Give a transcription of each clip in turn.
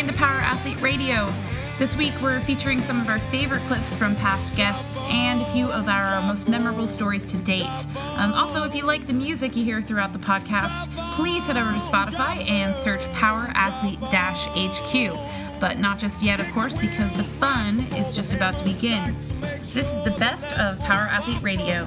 into Power Athlete Radio. This week, we're featuring some of our favorite clips from past guests and a few of our most memorable stories to date. Um, also, if you like the music you hear throughout the podcast, please head over to Spotify and search Power Athlete HQ. But not just yet, of course, because the fun is just about to begin. This is the best of Power Athlete Radio.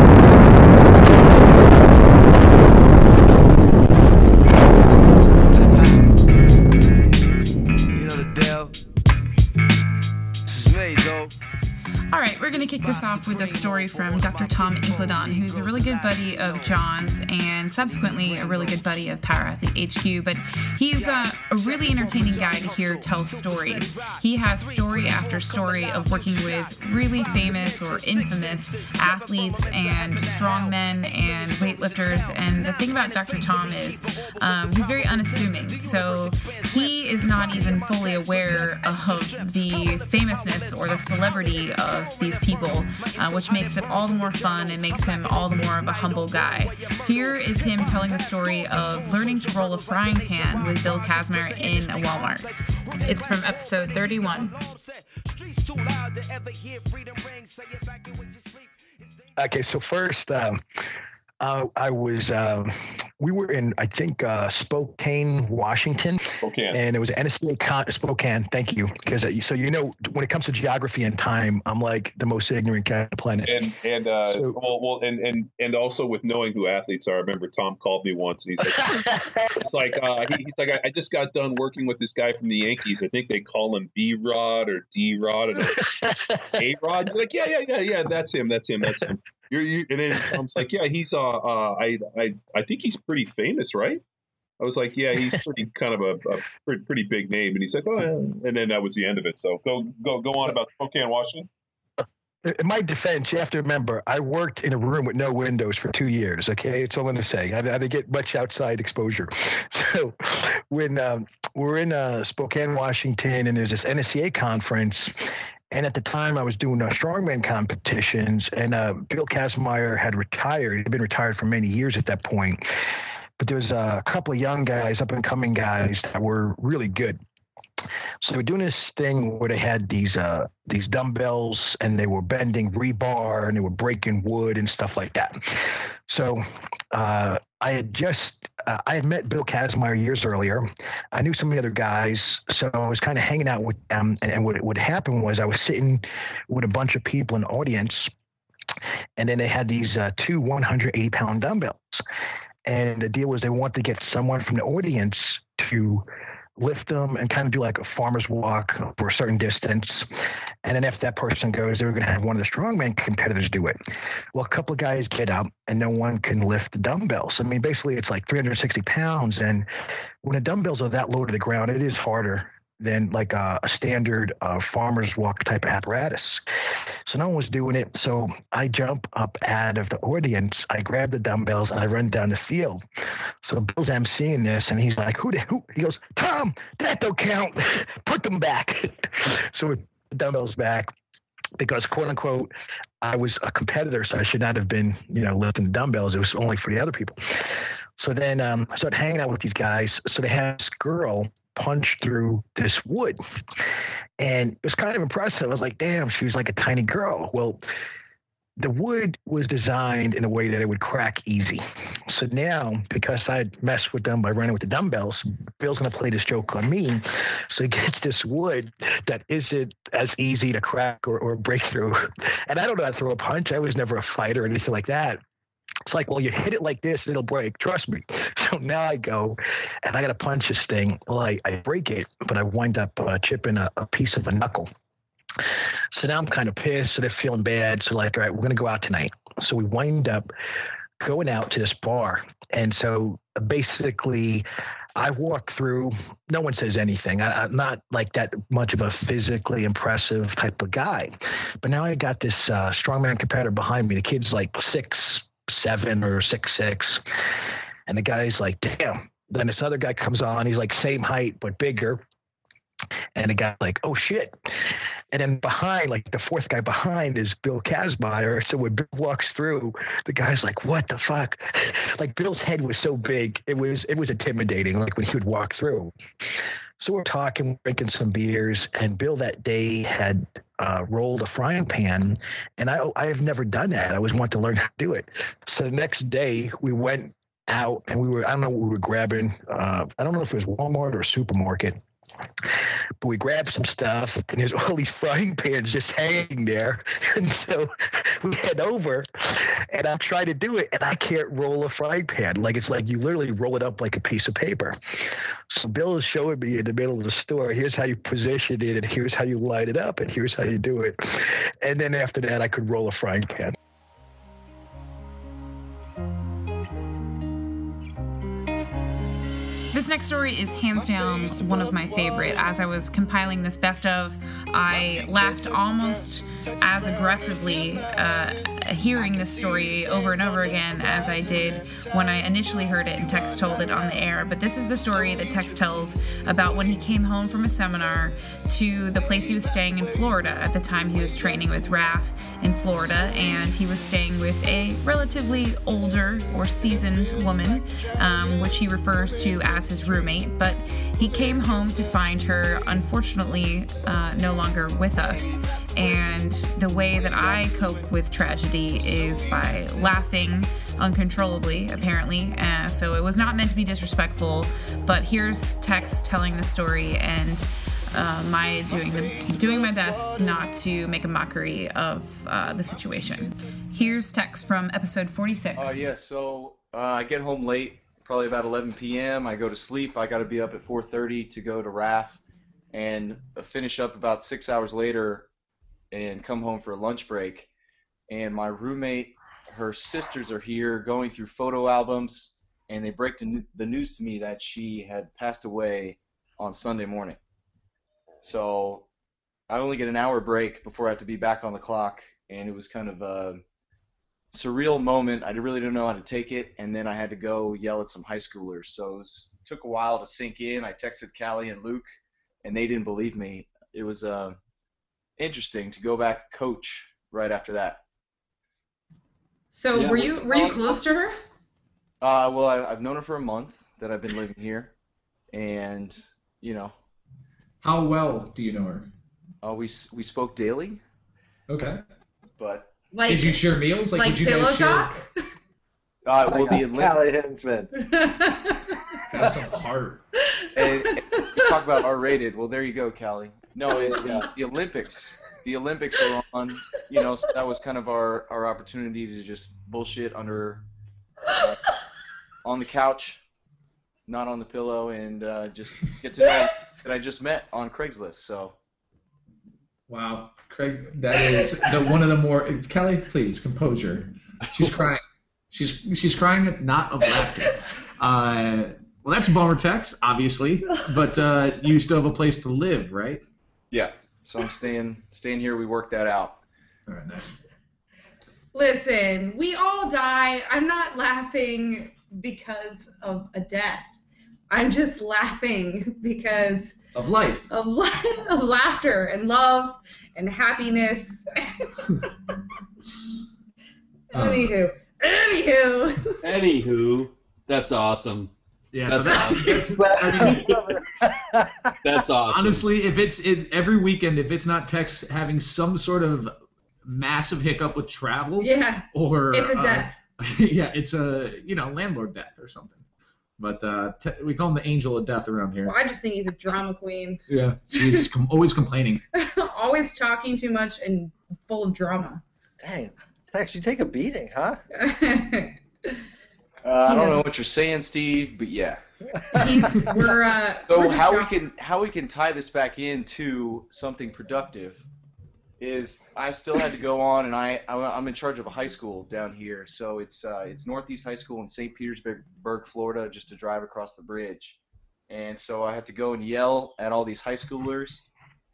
Off with a story from Dr. Tom Incledon, who's a really good buddy of John's and subsequently a really good buddy of Power Athlete HQ. But he's uh, a really entertaining guy to hear tell stories. He has story after story of working with really famous or infamous athletes and strongmen and weightlifters. And the thing about Dr. Tom is um, he's very unassuming. So he is not even fully aware of the famousness or the celebrity of these people, uh, which makes it all the more fun and makes him all the more of a humble guy. Here is him telling the story of learning to roll a frying pan with Bill Kazmaier in a Walmart. It's from episode 31. Okay, so first, um, uh, I was, um, we were in, I think, uh, Spokane, Washington. Spokane. And it was NSCA con- Spokane. Thank you. Because uh, so, you know, when it comes to geography and time, I'm like the most ignorant guy on the planet. And and uh, So- well, well, and and and also with knowing who athletes are, I remember Tom called me once, and he's like, it's like uh, he, he's like, I, I just got done working with this guy from the Yankees. I think they call him B Rod or D Rod, and A Rod. Like, yeah, yeah, yeah, yeah, that's him, that's him, that's him. You're, you, and then Tom's like, yeah, he's uh, uh, I, I, I think he's pretty famous, right? I was like, yeah, he's pretty kind of a, a pretty, pretty big name, and he's like, oh, yeah. and then that was the end of it. So go, go, go on about Spokane, Washington. in my defense, you have to remember, I worked in a room with no windows for two years. Okay, it's all I'm going to say. I, I didn't get much outside exposure. So when um, we're in uh, Spokane, Washington, and there's this NSCA conference, and at the time I was doing uh, strongman competitions, and uh, Bill Kazmaier had retired. He'd been retired for many years at that point. But there was a couple of young guys, up and coming guys that were really good. So they were doing this thing where they had these uh these dumbbells and they were bending rebar and they were breaking wood and stuff like that. So uh, I had just uh, I had met Bill Kazmaier years earlier. I knew some of the other guys, so I was kind of hanging out with them. And, and what what happened was I was sitting with a bunch of people in the audience, and then they had these uh, two 180 pound dumbbells. And the deal was they wanted to get someone from the audience to lift them and kind of do like a farmer's walk for a certain distance. And then if that person goes, they were going to have one of the strongman competitors do it. Well, a couple of guys get up and no one can lift the dumbbells. I mean, basically, it's like 360 pounds. And when the dumbbells are that low to the ground, it is harder than like a, a standard uh, farmer's walk type apparatus. So no one was doing it. So I jump up out of the audience. I grab the dumbbells and I run down the field. So Bill's emceeing this, and he's like, "Who? The, who?" He goes, "Tom, that don't count. Put them back." so we put dumbbells back because, quote unquote, I was a competitor, so I should not have been, you know, lifting the dumbbells. It was only for the other people. So then um, I started hanging out with these guys. So they had this girl punch through this wood, and it was kind of impressive. I was like, "Damn, she was like a tiny girl." Well the wood was designed in a way that it would crack easy. So now, because I messed with them by running with the dumbbells, Bill's to play this joke on me. So he gets this wood that isn't as easy to crack or, or break through. And I don't know how to throw a punch. I was never a fighter or anything like that. It's like, well, you hit it like this, it'll break. Trust me. So now I go and I got to punch this thing. Well, I, I break it, but I wind up uh, chipping a, a piece of a knuckle. So now I'm kind of pissed. So they're feeling bad. So like, all right, we're gonna go out tonight. So we wind up going out to this bar. And so basically, I walk through, no one says anything. I, am not like that much of a physically impressive type of guy. But now I got this uh, strongman competitor behind me. The kid's like six, seven or six, six. And the guy's like, damn. Then this other guy comes on. He's like same height, but bigger. And the guy's like, oh shit. And then behind, like the fourth guy behind is Bill Kazmaier. So when Bill walks through, the guy's like, "What the fuck?" like Bill's head was so big, it was it was intimidating. Like when he would walk through. So we're talking, drinking some beers, and Bill that day had uh, rolled a frying pan, and I I have never done that. I always want to learn how to do it. So the next day we went out and we were I don't know what we were grabbing. Uh, I don't know if it was Walmart or supermarket but we grabbed some stuff, and there's all these frying pans just hanging there. And so we head over, and I try to do it, and I can't roll a frying pan. Like it's like you literally roll it up like a piece of paper. So Bill is showing me in the middle of the store, here's how you position it, and here's how you light it up, and here's how you do it. And then after that, I could roll a frying pan. This next story is hands down one of my favorite. As I was compiling this best of, I laughed almost as aggressively uh, hearing this story over and over again as I did when I initially heard it and Tex told it on the air. But this is the story that Tex tells about when he came home from a seminar to the place he was staying in Florida. At the time, he was training with RAF in Florida, and he was staying with a relatively older or seasoned woman, um, which he refers to as as his roommate, but he came home to find her, unfortunately, uh, no longer with us. And the way that I cope with tragedy is by laughing uncontrollably, apparently. Uh, so it was not meant to be disrespectful, but here's Tex telling the story and. Uh, my doing the doing my best not to make a mockery of uh, the situation. Here's Tex from episode 46. Oh uh, yeah, so uh, I get home late probably about 11 p.m. I go to sleep. I got to be up at 4:30 to go to RAF and finish up about six hours later and come home for a lunch break. And my roommate, her sisters are here going through photo albums, and they break the news to me that she had passed away on Sunday morning. So I only get an hour break before I have to be back on the clock, and it was kind of a surreal moment. I really didn't know how to take it, and then I had to go yell at some high schoolers. So it was, took a while to sink in. I texted Callie and Luke, and they didn't believe me. It was uh, interesting to go back coach right after that. So yeah, were you were you close to her? Uh, well, I, I've known her for a month that I've been living here, and you know. How well do you know her? Uh, we we spoke daily. Okay. But like, did you share meals? Like, like you pillow talk? Uh, well, the Olymp- Callie That's Got some heart. And, and you talk about R-rated. Well, there you go, Callie. No, it, yeah. the Olympics. The Olympics were on. You know, so that was kind of our our opportunity to just bullshit under uh, on the couch, not on the pillow, and uh, just get to know that I just met on Craigslist. So. Wow. Craig, that is the one of the more. Callie, please, composure. She's crying. She's she's crying not of laughter. Uh, well, that's a bummer Tex, obviously, but uh, you still have a place to live, right? Yeah. So I'm staying staying here. We worked that out. All right, nice. Listen, we all die. I'm not laughing because of a death. I'm just laughing because of life, of, of laughter and love and happiness. Anywho, anywho. Anywho, that's awesome. Yeah, that's, so that, awesome. that's, that's awesome. Honestly, if it's it, every weekend, if it's not Tex having some sort of massive hiccup with travel, yeah, or it's a uh, death. Uh, yeah, it's a you know landlord death or something. But uh, te- we call him the angel of death around here. Well, I just think he's a drama queen. Yeah, he's com- always complaining. always talking too much and full of drama. Dang, Tex, you take a beating, huh? uh, I don't know what you're saying, Steve, but yeah. He's, we're, uh, so we're how we can how we can tie this back into something productive is I still had to go on, and I I'm in charge of a high school down here. So it's uh, it's Northeast High School in St. Petersburg, Florida, just to drive across the bridge. And so I had to go and yell at all these high schoolers.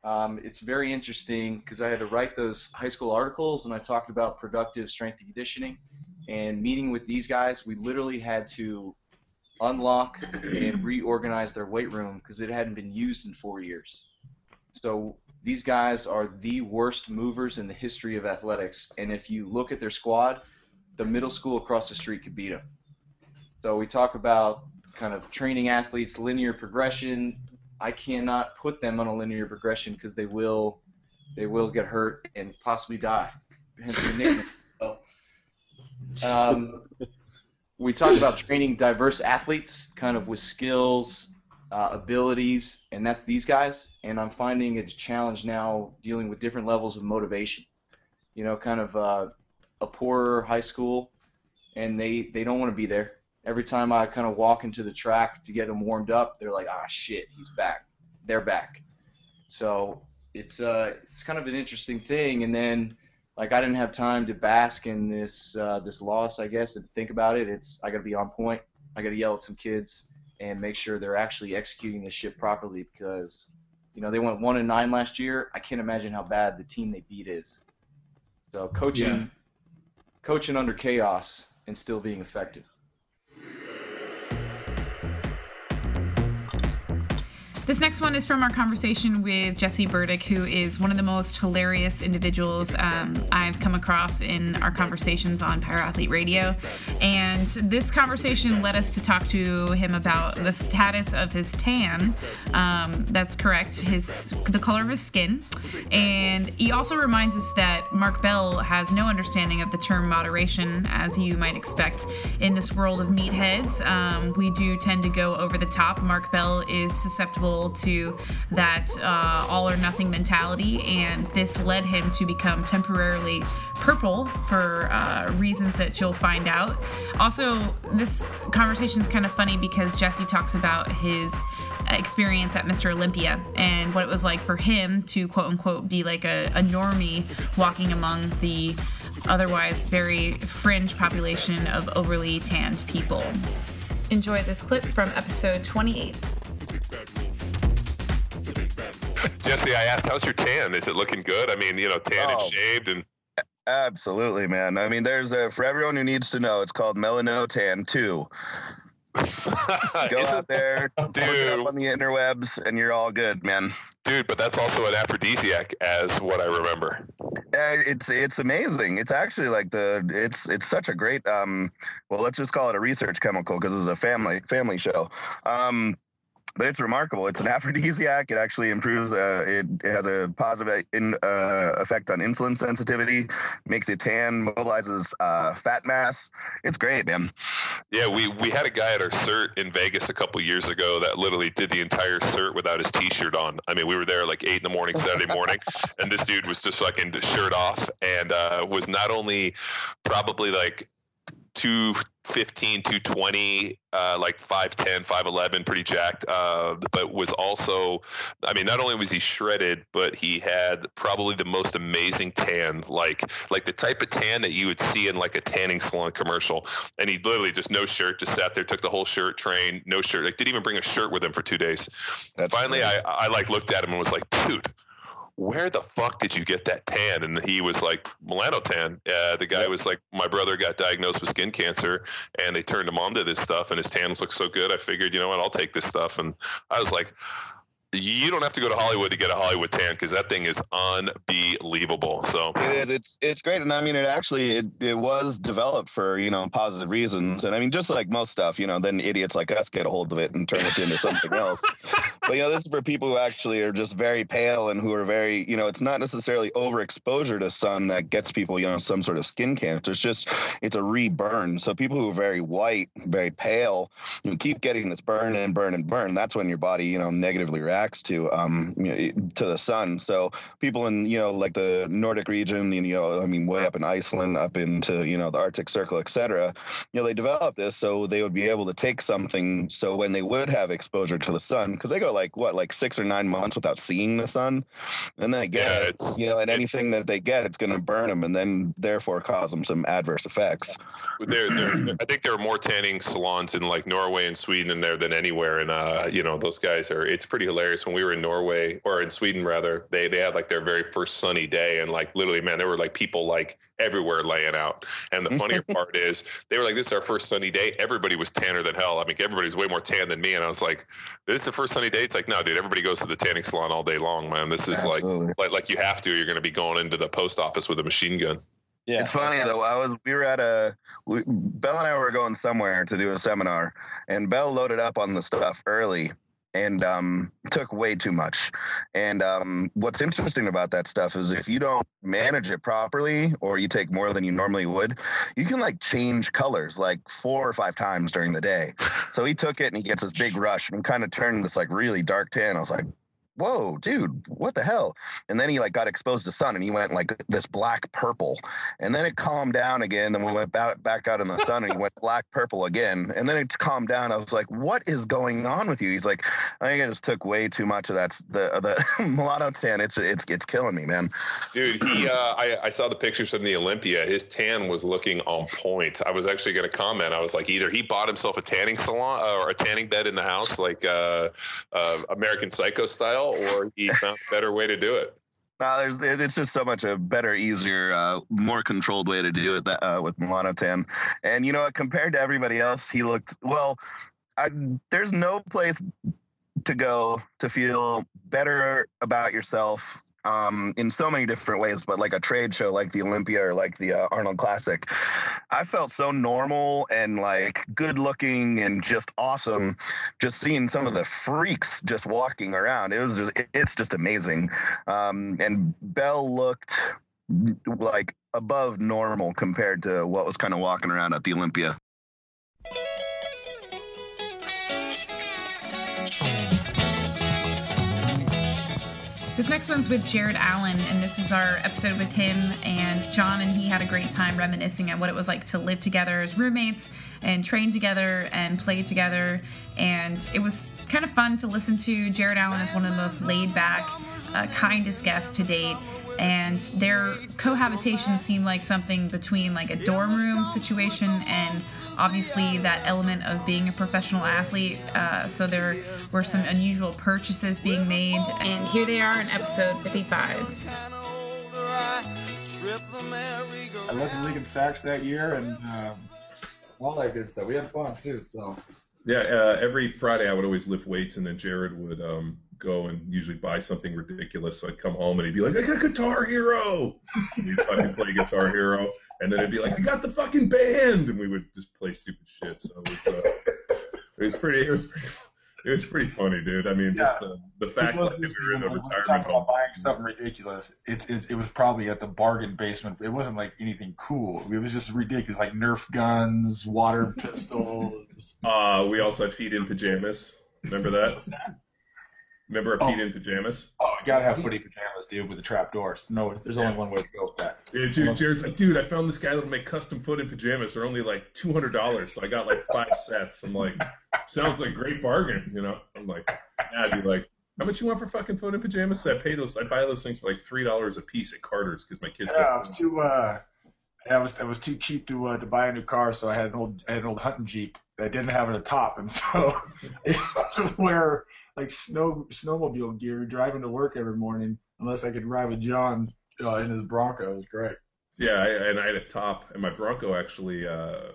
Um, it's very interesting because I had to write those high school articles, and I talked about productive strength and conditioning. And meeting with these guys, we literally had to unlock and reorganize their weight room because it hadn't been used in four years. So these guys are the worst movers in the history of athletics. And if you look at their squad, the middle school across the street could beat them. So we talk about kind of training athletes, linear progression. I cannot put them on a linear progression because they will they will get hurt and possibly die. Hence the nickname. um, we talk about training diverse athletes, kind of with skills, uh, abilities, and that's these guys. And I'm finding it's a challenge now dealing with different levels of motivation. You know, kind of uh, a poorer high school, and they they don't want to be there. Every time I kind of walk into the track to get them warmed up, they're like, "Ah, shit, he's back." They're back. So it's uh it's kind of an interesting thing. And then like I didn't have time to bask in this uh, this loss, I guess, and think about it. It's I got to be on point. I got to yell at some kids and make sure they're actually executing this shit properly because you know they went one and nine last year. I can't imagine how bad the team they beat is. So coaching, yeah. coaching under chaos and still being effective. This next one is from our conversation with Jesse Burdick, who is one of the most hilarious individuals um, I've come across in our conversations on Athlete Radio. And this conversation led us to talk to him about the status of his tan. Um, that's correct, his the color of his skin. And he also reminds us that Mark Bell has no understanding of the term moderation, as you might expect in this world of meatheads. Um, we do tend to go over the top. Mark Bell is susceptible to that uh, all or nothing mentality, and this led him to become temporarily purple for uh, reasons that you'll find out. Also, this conversation is kind of funny because Jesse talks about his experience at Mr. Olympia and what it was like for him to quote unquote be like a, a normie walking among the otherwise very fringe population of overly tanned people. Enjoy this clip from episode 28. Jesse, I asked, "How's your tan? Is it looking good? I mean, you know, tan oh, and shaved and." Absolutely, man. I mean, there's a for everyone who needs to know. It's called Melanotan Two. Go out there, dude, on the interwebs, and you're all good, man. Dude, but that's also an aphrodisiac, as what I remember. Yeah, it's it's amazing. It's actually like the it's it's such a great um. Well, let's just call it a research chemical because it's a family family show. Um, but it's remarkable. It's an aphrodisiac. It actually improves. Uh, it, it, has a positive in, uh, effect on insulin sensitivity. Makes you tan. Mobilizes uh, fat mass. It's great, man. Yeah, we we had a guy at our cert in Vegas a couple years ago that literally did the entire cert without his t-shirt on. I mean, we were there like eight in the morning Saturday morning, and this dude was just fucking shirt off and uh, was not only probably like 215, 220, uh, like 5'10, 5'11, pretty jacked. Uh, but was also, I mean, not only was he shredded, but he had probably the most amazing tan, like like the type of tan that you would see in like a tanning salon commercial. And he literally just no shirt, just sat there, took the whole shirt train, no shirt, like didn't even bring a shirt with him for two days. That's Finally, I, I like looked at him and was like, dude where the fuck did you get that tan? And he was like, Melanotan. Uh, the guy was like, my brother got diagnosed with skin cancer and they turned him on to this stuff and his tans look so good. I figured, you know what, I'll take this stuff. And I was like, you don't have to go to Hollywood to get a Hollywood tan because that thing is unbelievable. So it is. It's it's great, and I mean, it actually it, it was developed for you know positive reasons, and I mean, just like most stuff, you know, then idiots like us get a hold of it and turn it into something else. But you know, this is for people who actually are just very pale and who are very you know, it's not necessarily overexposure to sun that gets people you know some sort of skin cancer. It's just it's a reburn. So people who are very white, very pale, you keep getting this burn and burn and burn. That's when your body you know negatively reacts backs to um you know, to the sun. So people in you know like the Nordic region, you know, I mean way up in Iceland, up into you know the Arctic Circle, etc. You know, they developed this so they would be able to take something. So when they would have exposure to the sun, because they go like what like six or nine months without seeing the sun, and then again, Yeah, it's- you know, and anything that they get, it's going to burn them, and then therefore cause them some adverse effects. There, there, I think there are more tanning salons in like Norway and Sweden in there than anywhere. And uh, you know, those guys are. It's pretty hilarious. When we were in Norway or in Sweden, rather, they they had like their very first sunny day, and like literally, man, there were like people like everywhere laying out. And the funnier part is, they were like, "This is our first sunny day." Everybody was tanner than hell. I mean, everybody's way more tan than me. And I was like, "This is the first sunny day." It's like, no, dude, everybody goes to the tanning salon all day long, man. This is like, like, like you have to. You're going to be going into the post office with a machine gun. Yeah. It's funny though. I was we were at a we, Bell and I were going somewhere to do a seminar, and Bell loaded up on the stuff early and um, took way too much. And um, what's interesting about that stuff is if you don't manage it properly, or you take more than you normally would, you can like change colors like four or five times during the day. So he took it and he gets this big rush and kind of turned this like really dark tan. I was like. Whoa, dude, what the hell? And then he like got exposed to sun and he went like this black purple. And then it calmed down again. And we went back, back out in the sun and he went black purple again. And then it calmed down. I was like, what is going on with you? He's like, I think I just took way too much of that. The, the mulatto tan. It's, it's, it's killing me, man. Dude, he uh, I, I saw the pictures from the Olympia. His tan was looking on point. I was actually going to comment. I was like, either he bought himself a tanning salon uh, or a tanning bed in the house, like uh, uh, American Psycho style, or he found a better way to do it. No, there's it's just so much a better, easier, uh, more controlled way to do it that, uh, with Monotan. And you know what? Compared to everybody else, he looked well. I, there's no place to go to feel better about yourself um, in so many different ways, but like a trade show like the Olympia or like the uh, Arnold Classic, I felt so normal and like good looking and just awesome. Just seeing some of the freaks just walking around, it was just it- it's just amazing. Um, and Bell looked like above normal compared to what was kind of walking around at the Olympia. This next one's with Jared Allen, and this is our episode with him and John, and he had a great time reminiscing at what it was like to live together as roommates and train together and play together. And it was kind of fun to listen to. Jared Allen is one of the most laid back, uh, kindest guests to date. And their cohabitation seemed like something between like a dorm room situation and obviously that element of being a professional athlete. Uh, so there were some unusual purchases being made. And here they are in episode 55. I led the league in sacks that year and um, all that good stuff. We had fun too. So Yeah, uh, every Friday I would always lift weights, and then Jared would um, go and usually buy something ridiculous. So I'd come home and he'd be like, "I got Guitar Hero," and we'd fucking play Guitar Hero, and then it'd be like, "I got the fucking band," and we would just play stupid shit. So it was, uh, it was pretty, it was pretty, it was pretty funny, dude. I mean, just the the fact that we were in a retirement home. buying something ridiculous. It, it it was probably at the bargain basement. It wasn't like anything cool. It was just ridiculous, like Nerf guns, water pistols. Uh, we also had feet in pajamas. Remember that? Remember our Oh. in pajamas? Oh, you gotta have footy pajamas, dude, with the trap doors. No, there's only one way to go with that. Yeah, dude, Jared's like, dude, I found this guy that'll make custom foot in pajamas. They're only like two hundred dollars, so I got like five sets. I'm like, sounds like a great bargain, you know? I'm like, yeah, I'd be like, how much you want for fucking foot in pajamas? So I pay those, I buy those things for like three dollars a piece at Carter's because my kids. Yeah, I was too uh, I was I was too cheap to uh, to buy a new car, so I had an old I had an old hunting jeep that didn't have a top, and so I to wear like snow snowmobile gear driving to work every morning, unless I could ride with John uh, in his Bronco. It was great. Yeah, I, and I had a top, and my Bronco actually uh,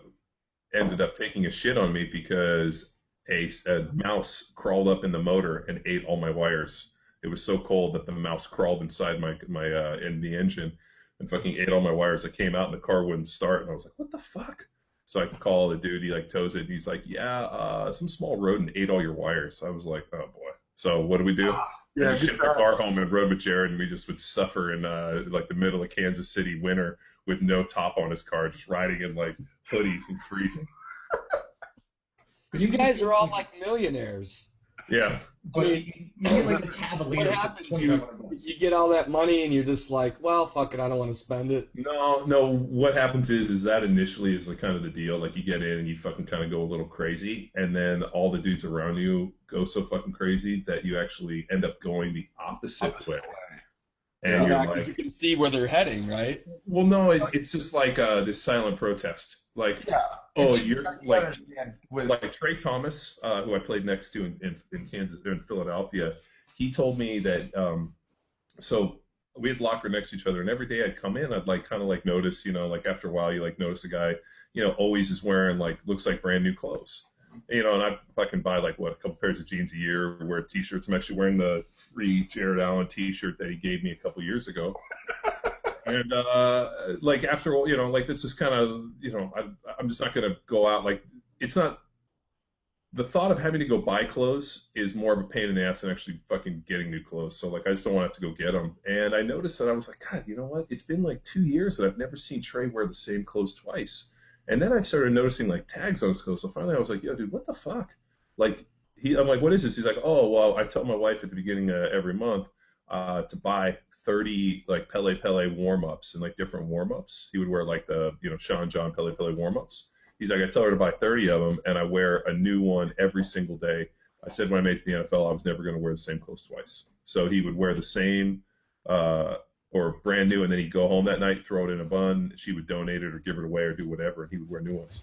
ended up taking a shit on me because a, a mouse crawled up in the motor and ate all my wires. It was so cold that the mouse crawled inside my my uh, in the engine and fucking ate all my wires. I came out and the car wouldn't start, and I was like, "What the fuck?" So I call the dude. He like tows it. And he's like, "Yeah, uh, some small rodent ate all your wires." I was like, "Oh boy." So what do we do? we Yeah, just good shipped the car home and rode with Jared, and we just would suffer in uh, like the middle of Kansas City winter with no top on his car, just riding in like hoodies and freezing. You guys are all like millionaires. Yeah. But you, you get like a Cavalier. What happens? You, you get all that money and you're just like, well, fuck it, I don't want to spend it. No, no. What happens is, is that initially is like kind of the deal. Like you get in and you fucking kind of go a little crazy, and then all the dudes around you go so fucking crazy that you actually end up going the opposite, way. And Yeah, you're 'cause like, you can see where they're heading, right? well, no, it, it's just like uh, this silent protest. Like, Yeah. oh, you're like, with like Trey Thomas, uh, who I played next to in, in, in Kansas, in Philadelphia. He told me that. Um, so we had locker next to each other, and every day I'd come in, I'd like kind of like notice, you know, like after a while, you like notice a guy, you know, always is wearing like looks like brand new clothes. You know, and I fucking buy like what a couple pairs of jeans a year, wear t-shirts. I'm actually wearing the free Jared Allen t-shirt that he gave me a couple years ago. and uh, like after all, you know, like this is kind of, you know, I, I'm just not gonna go out like it's not. The thought of having to go buy clothes is more of a pain in the ass than actually fucking getting new clothes. So like I just don't want to have to go get them. And I noticed that I was like, God, you know what? It's been like two years that I've never seen Trey wear the same clothes twice. And then I started noticing like tags on his clothes. So finally I was like, Yo, dude, what the fuck? Like he, I'm like, what is this? He's like, oh, well, I tell my wife at the beginning of every month uh, to buy 30 like Pelle Pelle warm ups and like different warm ups. He would wear like the you know Sean John Pelle Pelle warm ups. He's like, I tell her to buy 30 of them, and I wear a new one every single day. I said when I made it to the NFL, I was never going to wear the same clothes twice. So he would wear the same uh, or brand new, and then he'd go home that night, throw it in a bun. She would donate it or give it away or do whatever, and he would wear new ones.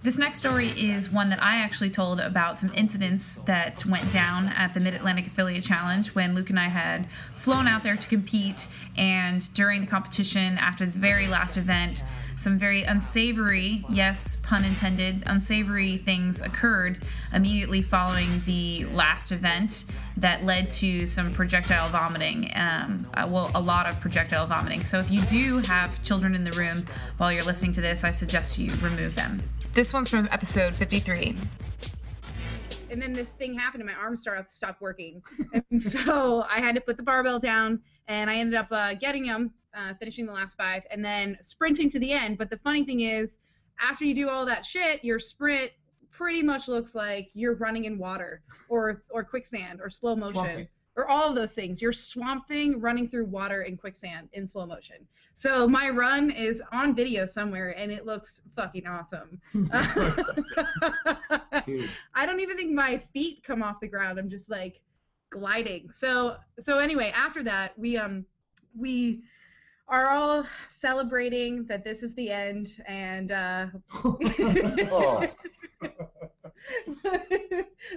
This next story is one that I actually told about some incidents that went down at the Mid Atlantic Affiliate Challenge when Luke and I had flown out there to compete. And during the competition, after the very last event, some very unsavory, yes, pun intended, unsavory things occurred immediately following the last event that led to some projectile vomiting. Um, uh, well, a lot of projectile vomiting. So if you do have children in the room while you're listening to this, I suggest you remove them. This one's from episode 53. and then this thing happened and my arm started stopped working and so i had to put the barbell down and i ended up uh, getting them uh, finishing the last five and then sprinting to the end but the funny thing is after you do all that shit your sprint pretty much looks like you're running in water or or quicksand or slow motion or all of those things you're swamp thing running through water and quicksand in slow motion so my run is on video somewhere and it looks fucking awesome. I don't even think my feet come off the ground. I'm just like gliding. So so anyway, after that, we um we are all celebrating that this is the end and uh Oh.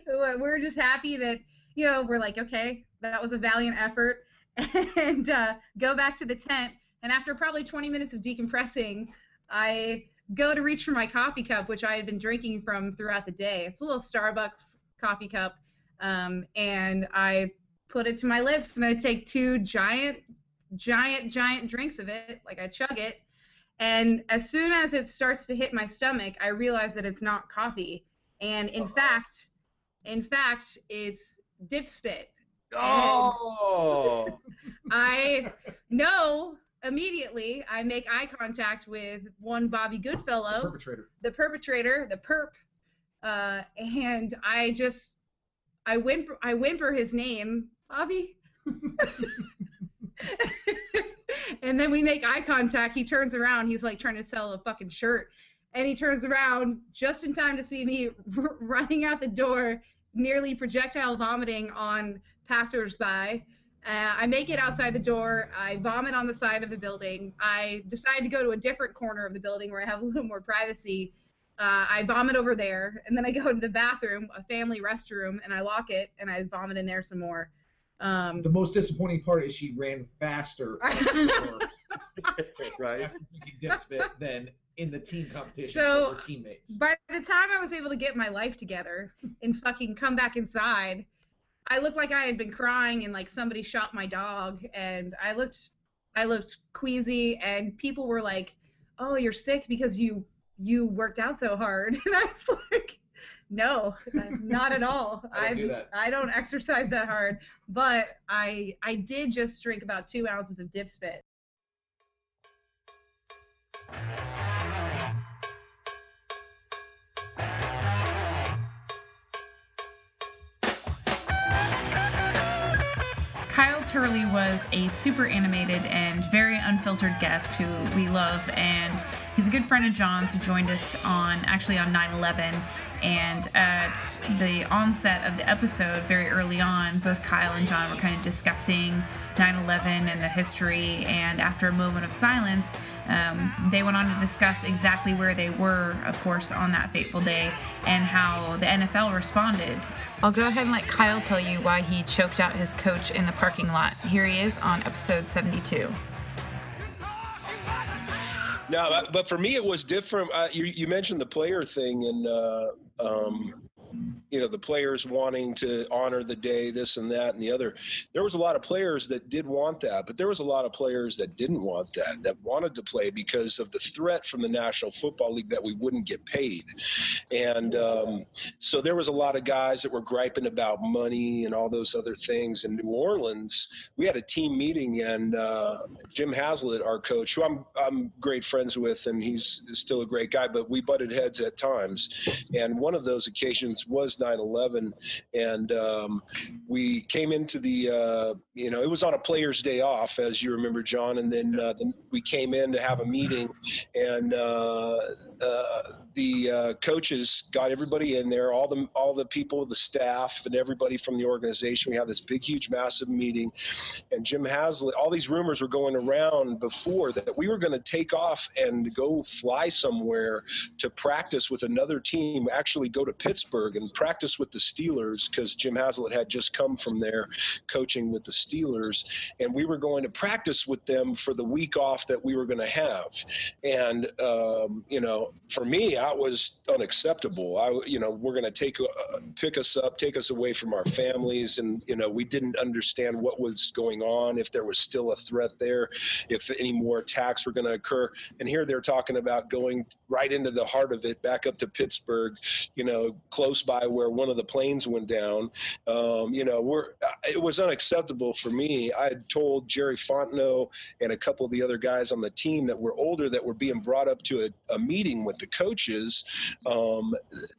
we're just happy that you know we're like okay that was a valiant effort. And uh, go back to the tent. And after probably 20 minutes of decompressing i go to reach for my coffee cup which i had been drinking from throughout the day. It's a little starbucks coffee cup. Um, and i put it to my lips and i take two giant giant giant drinks of it like i chug it and as soon as it starts to hit my stomach i realize that it's not coffee and in fact in fact it's dip spit Oh. I know immediately. I make eye contact with one Bobby Goodfellow, the Perpetrator. the perpetrator, the perp, uh, and I just I whimper I whimper his name, Bobby. and then we make eye contact. He turns around. He's like trying to sell a fucking shirt, and he turns around just in time to see me r- running out the door, nearly projectile vomiting on passersby. Uh, I make it outside the door. I vomit on the side of the building. I decide to go to a different corner of the building where I have a little more privacy. Uh, I vomit over there, and then I go to the bathroom, a family restroom, and I lock it, and I vomit in there some more. Um, The most disappointing part is she ran faster right. after drinking dip spit than in the team competition So- with her teammates. by the time I was able to get my life together and fucking come back inside, I looked like I had been crying and like somebody shot my dog, and I looked, I looked queasy, and people were like, "Oh, you're sick because you you worked out so hard," and I was like, "No, not at all. I don't do that. I don't exercise that hard, but I I did just drink about two ounces of dip Turley was a super animated and very unfiltered guest who we love, and he's a good friend of John's who joined us on actually on 9 11. And at the onset of the episode, very early on, both Kyle and John were kind of discussing 9 11 and the history. And after a moment of silence, um, they went on to discuss exactly where they were, of course, on that fateful day and how the NFL responded. I'll go ahead and let Kyle tell you why he choked out his coach in the parking lot. Here he is on episode 72. No, but for me it was different. Uh, you, you mentioned the player thing, and uh, um, you know the players wanting to honor the day this and that and the other. There was a lot of players that did want that but there was a lot of players that didn't want that that wanted to play because of the threat from the national football league that we wouldn't get paid. And um, so there was a lot of guys that were griping about money and all those other things. In new orleans we had a team meeting and uh, jim haslett our coach who i'm i'm great friends with and he's still a great guy but we butted heads at times. And one of those occasions was 9/11, and um, we came into the uh, you know it was on a player's day off, as you remember, John, and then, uh, then we came in to have a meeting, and uh, the uh, coaches got everybody in there, all the all the people, the staff, and everybody from the organization. We had this big, huge, massive meeting, and Jim Haslett. All these rumors were going around before that we were going to take off and go fly somewhere to practice with another team. Actually, go to Pittsburgh and practice with the Steelers because Jim Haslett had just come from there coaching with the Steelers, and we were going to practice with them for the week off that we were going to have. And um, you know, for me, that was unacceptable. I, you know, we're going to take, uh, pick us up, take us away from our families, and you know, we didn't understand what was going on, if there was still a threat there, if any more attacks were going to occur. And here they're talking about going right into the heart of it, back up to Pittsburgh, you know, close by where one of the planes went down. Um, you know, we're it was unacceptable for me. I had told Jerry Fontenot and a couple of the other guys on the team that were older that were being brought up to a, a meeting with the coaches coaches um,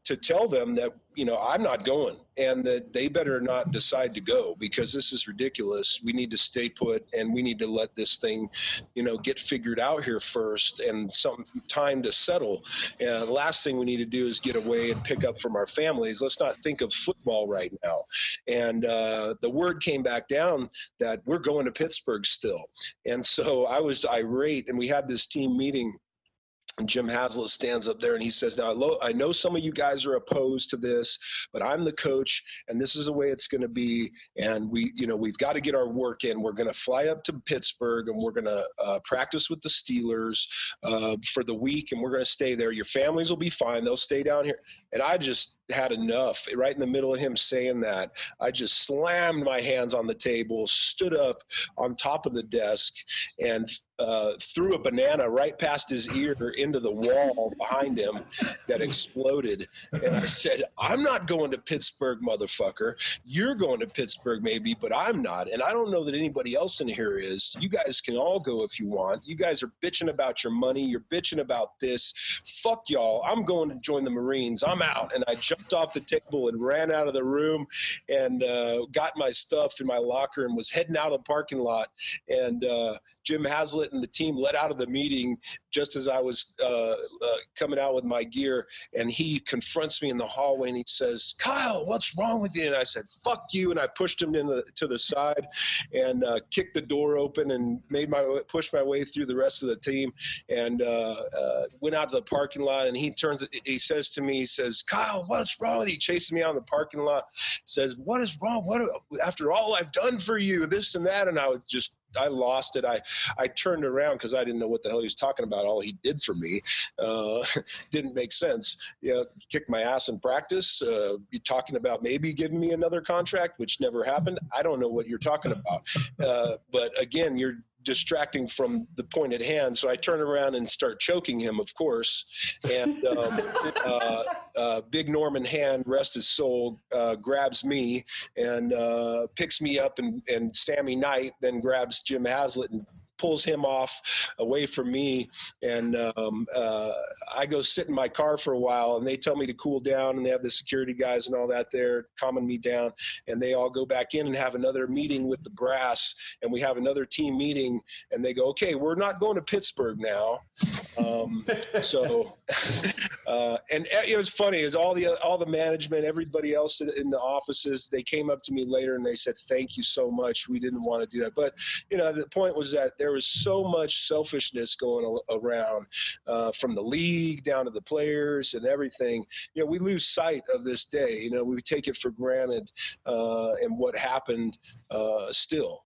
to tell them that you know I'm not going and that they better not decide to go because this is ridiculous. We need to stay put and we need to let this thing, you know, get figured out here first and some time to settle. And the last thing we need to do is get away and pick up from our families. Let's not think of football right now. And uh, the word came back down that we're going to Pittsburgh still. And so I was irate and we had this team meeting and Jim Haslett stands up there and he says, Now, I know some of you guys are opposed to this, but I'm the coach and this is the way it's going to be. And we, you know, we've got to get our work in. We're going to fly up to Pittsburgh and we're going to uh, practice with the Steelers uh, for the week and we're going to stay there. Your families will be fine. They'll stay down here. And I just had enough. Right in the middle of him saying that, I just slammed my hands on the table, stood up on top of the desk, and uh, threw a banana right past his ear into the wall behind him that exploded. And I said, I'm not going to Pittsburgh, motherfucker. You're going to Pittsburgh, maybe, but I'm not. And I don't know that anybody else in here is. You guys can all go if you want. You guys are bitching about your money. You're bitching about this. Fuck y'all. I'm going to join the Marines. I'm out. And I jumped off the table and ran out of the room and uh, got my stuff in my locker and was heading out of the parking lot. And uh, Jim Haslett and the team let out of the meeting just as I was uh, uh, coming out with my gear. And he confronts me in the hallway and he says, Kyle, what's wrong with you? And I said, fuck you. And I pushed him the, to the side and uh, kicked the door open and made my pushed my way through the rest of the team and uh, went out to the parking lot. And he turns, he says to me, he says, Kyle, what's wrong with you? Chases me out in the parking lot, says, what is wrong? What after all I've done for you, this and that. And I was just I lost it. I I turned around because I didn't know what the hell he was talking about. All he did for me uh, didn't make sense. You know, kicked my ass in practice. Uh, you're talking about maybe giving me another contract, which never happened. I don't know what you're talking about. Uh, but again, you're distracting from the point at hand. So I turn around and start choking him, of course. And um, uh, uh, Big Norman Hand, rest his soul, uh, grabs me and uh, picks me up, and, and Sammy Knight then grabs Jim Haslett and pulls him off away from me, and um, uh, I go sit in my car for a while, and they tell me to cool down, and they have the security guys and all that there calming me down, and they all go back in and have another meeting with the brass, and we have another team meeting, and they go, okay, we're not going to Pittsburgh now, um, so, uh, and it was funny, is all the all the management, everybody else in the offices, they came up to me later and they said, thank you so much. We didn't want to do that, but you know, the point was that there was so much selfishness going around uh, from the league down to the players and everything. You know, we lose sight of this day. You know, we take it for granted uh, and what happened uh, still.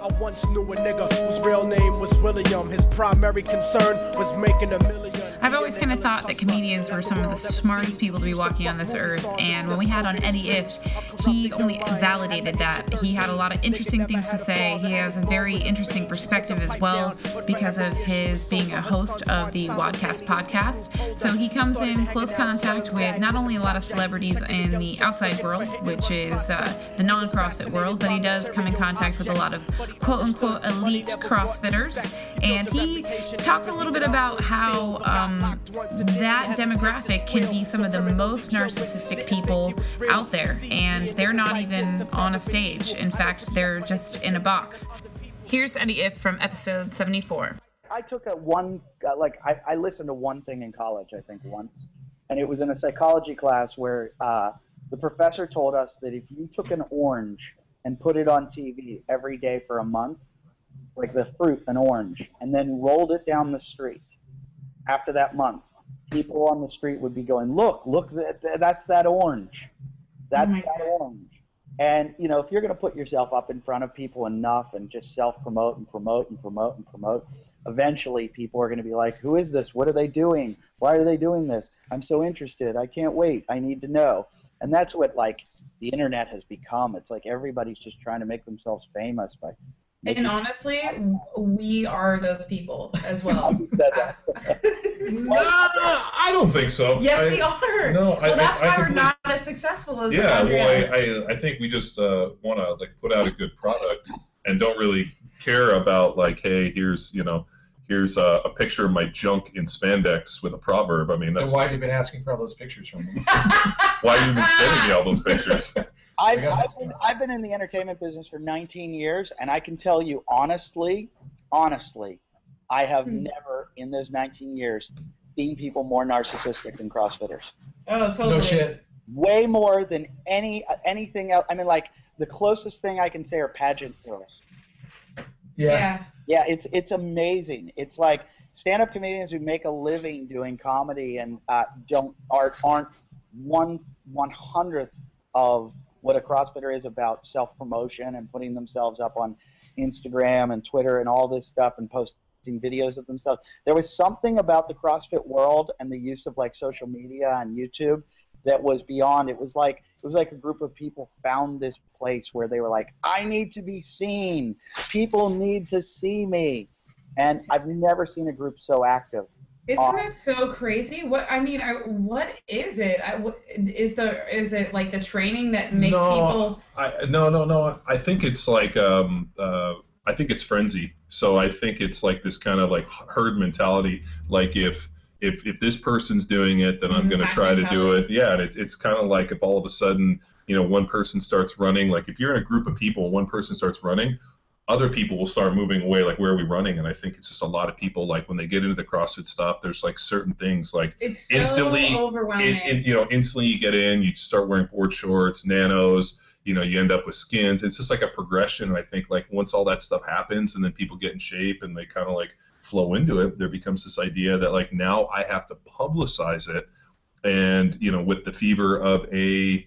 I once knew a nigga whose real name was William. His primary concern was making a million. I've always kind of thought that comedians were some of the smartest people to be walking on this earth, and when we had on Eddie Ifft, he only validated that. He had a lot of interesting things to say. He has a very interesting perspective as well because of his being a host of the WODcast podcast. So he comes in close contact with not only a lot of celebrities in the outside world, which is uh, the non CrossFit world, but he does come in contact with a lot of quote unquote elite CrossFitters. And he talks a little bit about how um, that demographic can be some of the most narcissistic people out there. And they're not even on a stage. In fact, they're just in a box. Here's Eddie Ifft from episode 74. I took a one, uh, like, I, I listened to one thing in college, I think, once. And it was in a psychology class where uh, the professor told us that if you took an orange and put it on TV every day for a month, like the fruit, an orange, and then rolled it down the street after that month, people on the street would be going, "Look, look, that, that's that orange. That's oh that orange." And you know, if you're going to put yourself up in front of people enough and just self-promote and promote and promote and promote, eventually people are going to be like, "Who is this? What are they doing? Why are they doing this? I'm so interested. I can't wait. I need to know." And that's what like the internet has become. It's like everybody's just trying to make themselves famous by. And honestly, we are those people as well. no, I don't think so. Yes, I, we are. No, well, I, that's I, why I we're not as successful as. Yeah, Andrea. well, I, I, I think we just uh, want to like put out a good product and don't really care about like, hey, here's you know, here's a, a picture of my junk in spandex with a proverb. I mean, that's why have you been asking for all those pictures from me? why have you been sending me all those pictures? I've, I've, been, I've been in the entertainment business for 19 years, and I can tell you honestly, honestly, I have Hmm. never in those 19 years seen people more narcissistic than CrossFitters. Oh, totally. No shit. Way more than any anything else. I mean, like the closest thing I can say are pageant girls. Yeah. Yeah, it's it's amazing. It's like stand-up comedians who make a living doing comedy and uh, don't are aren't one one hundredth of what a CrossFitter is about self-promotion and putting themselves up on Instagram and Twitter and all this stuff and posting videos of themselves. There was something about the CrossFit world and the use of like social media and YouTube that was beyond. It was like it was like a group of people found this place where they were like, I need to be seen. People need to see me. And I've never seen a group so active. Isn't Uh, that so crazy? What I mean, I, what is it? I, what, is the is it like the training that makes no, people? I, no, no, no. I think it's like um, uh, I think it's frenzy. So I think it's like this kind of like herd mentality. Like if if if this person's doing it, then I'm Mhm, going to try to do it. Yeah, and it, it's kind of like if all of a sudden you know one person starts running. Like if you're in a group of people, and one person starts running. Other people will start moving away, like where are we running? And I think it's just a lot of people, like when they get into the CrossFit stuff, there's like certain things, like It's so instantly overwhelming. it, it- you know instantly you get in you start wearing board shorts nanos you know you end up with skins it's just like a progression and i think like once all that stuff happens and then people get in shape and they kind of like flow into it there becomes this idea that like now i have to publicize it and you know with the fever of a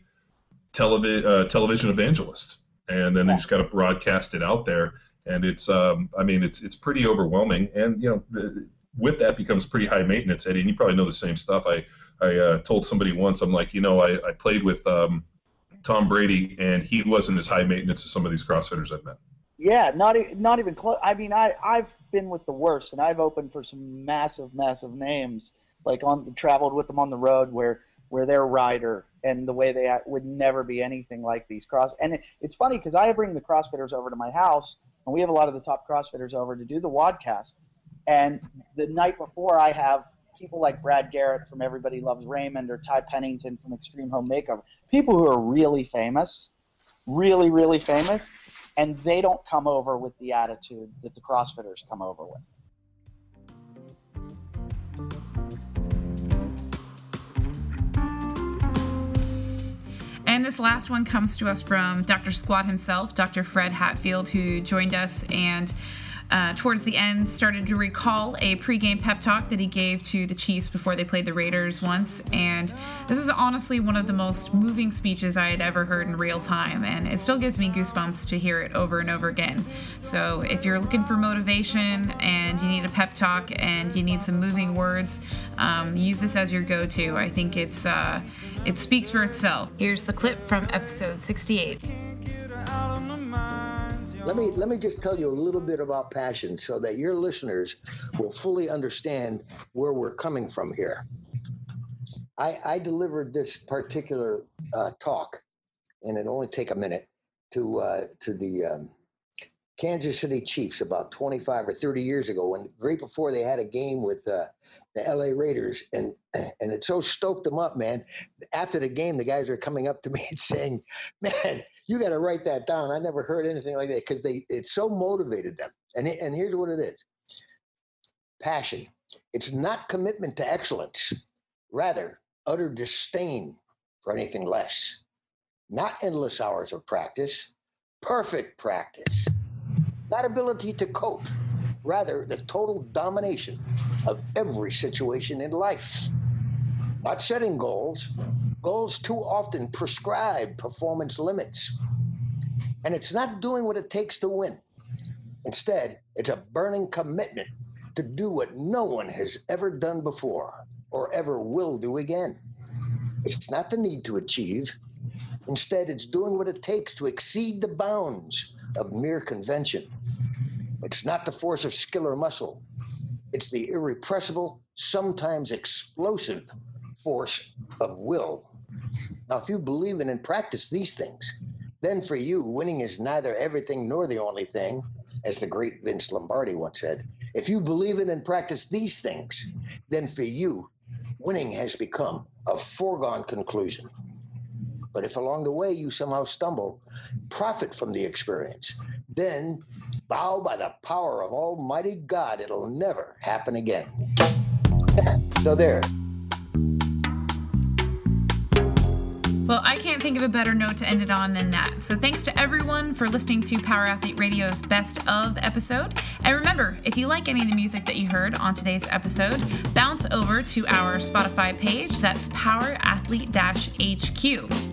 televi- uh, television evangelist and then they just got to broadcast it out there and it's um, i mean it's it's pretty overwhelming and you know the, with that becomes pretty high maintenance eddie and you probably know the same stuff i i uh, told somebody once i'm like you know i, I played with um, tom brady and he wasn't as high maintenance as some of these crossfitters i've met Yeah, not e- not even close. I mean, I I've been with the worst, and I've opened for some massive, massive names. Like on traveled with them on the road, where where their rider and the way they act would never be anything like these cross. And it, it's funny because I bring the CrossFitters over to my house, and we have a lot of the top CrossFitters over to do the WODcast. And the night before, I have people like Brad Garrett from Everybody Loves Raymond or Ty Pennington from Extreme Home Makeover, people who are really famous, really, really famous, and they don't come over with the attitude that the CrossFitters come over with. And this last one comes to us from Dr. Squat himself, Dr. Fred Hatfield, who joined us and uh, towards the end, started to recall a pregame pep talk that he gave to the Chiefs before they played the Raiders once. And this is honestly one of the most moving speeches I had ever heard in real time. And it still gives me goosebumps to hear it over and over again. So if you're looking for motivation and you need a pep talk and you need some moving words, um, use this as your go to. I think it's uh, it speaks for itself. Here's the clip from episode 68. Let me let me just tell you a little bit about passion so that your listeners will fully understand where we're coming from here. I, I delivered this particular uh, talk, and it only take a minute to uh, to the um, Kansas City Chiefs about 25 or 30 years ago, when right before they had a game with uh, the LA Raiders, and and it so stoked them up, man. After the game, the guys are coming up to me and saying, "Man, you got to write that down. I never heard anything like that because they it so motivated them. And and here's what it is: passion. It's not commitment to excellence, rather utter disdain for anything less. Not endless hours of practice, perfect practice. Not ability to cope, rather the total domination of every situation in life. Not setting goals, Goals too often prescribe performance limits. And it's not doing what it takes to win. Instead, it's a burning commitment to do what no one has ever done before or ever will do again. It's not the need to achieve. Instead, it's doing what it takes to exceed the bounds of mere convention. It's not the force of skill or muscle. It's the irrepressible, sometimes explosive force of will. Now, if you believe in and practice these things, then for you, winning is neither everything nor the only thing, as the great Vince Lombardi once said. If you believe in and practice these things, then for you, winning has become a foregone conclusion. But if along the way you somehow stumble, profit from the experience, then bow by the power of Almighty God, it'll never happen again. so there. Well, I can't think of a better note to end it on than that. So, thanks to everyone for listening to Power Athlete Radio's Best of episode. And remember, if you like any of the music that you heard on today's episode, bounce over to our Spotify page. That's Power Athlete HQ.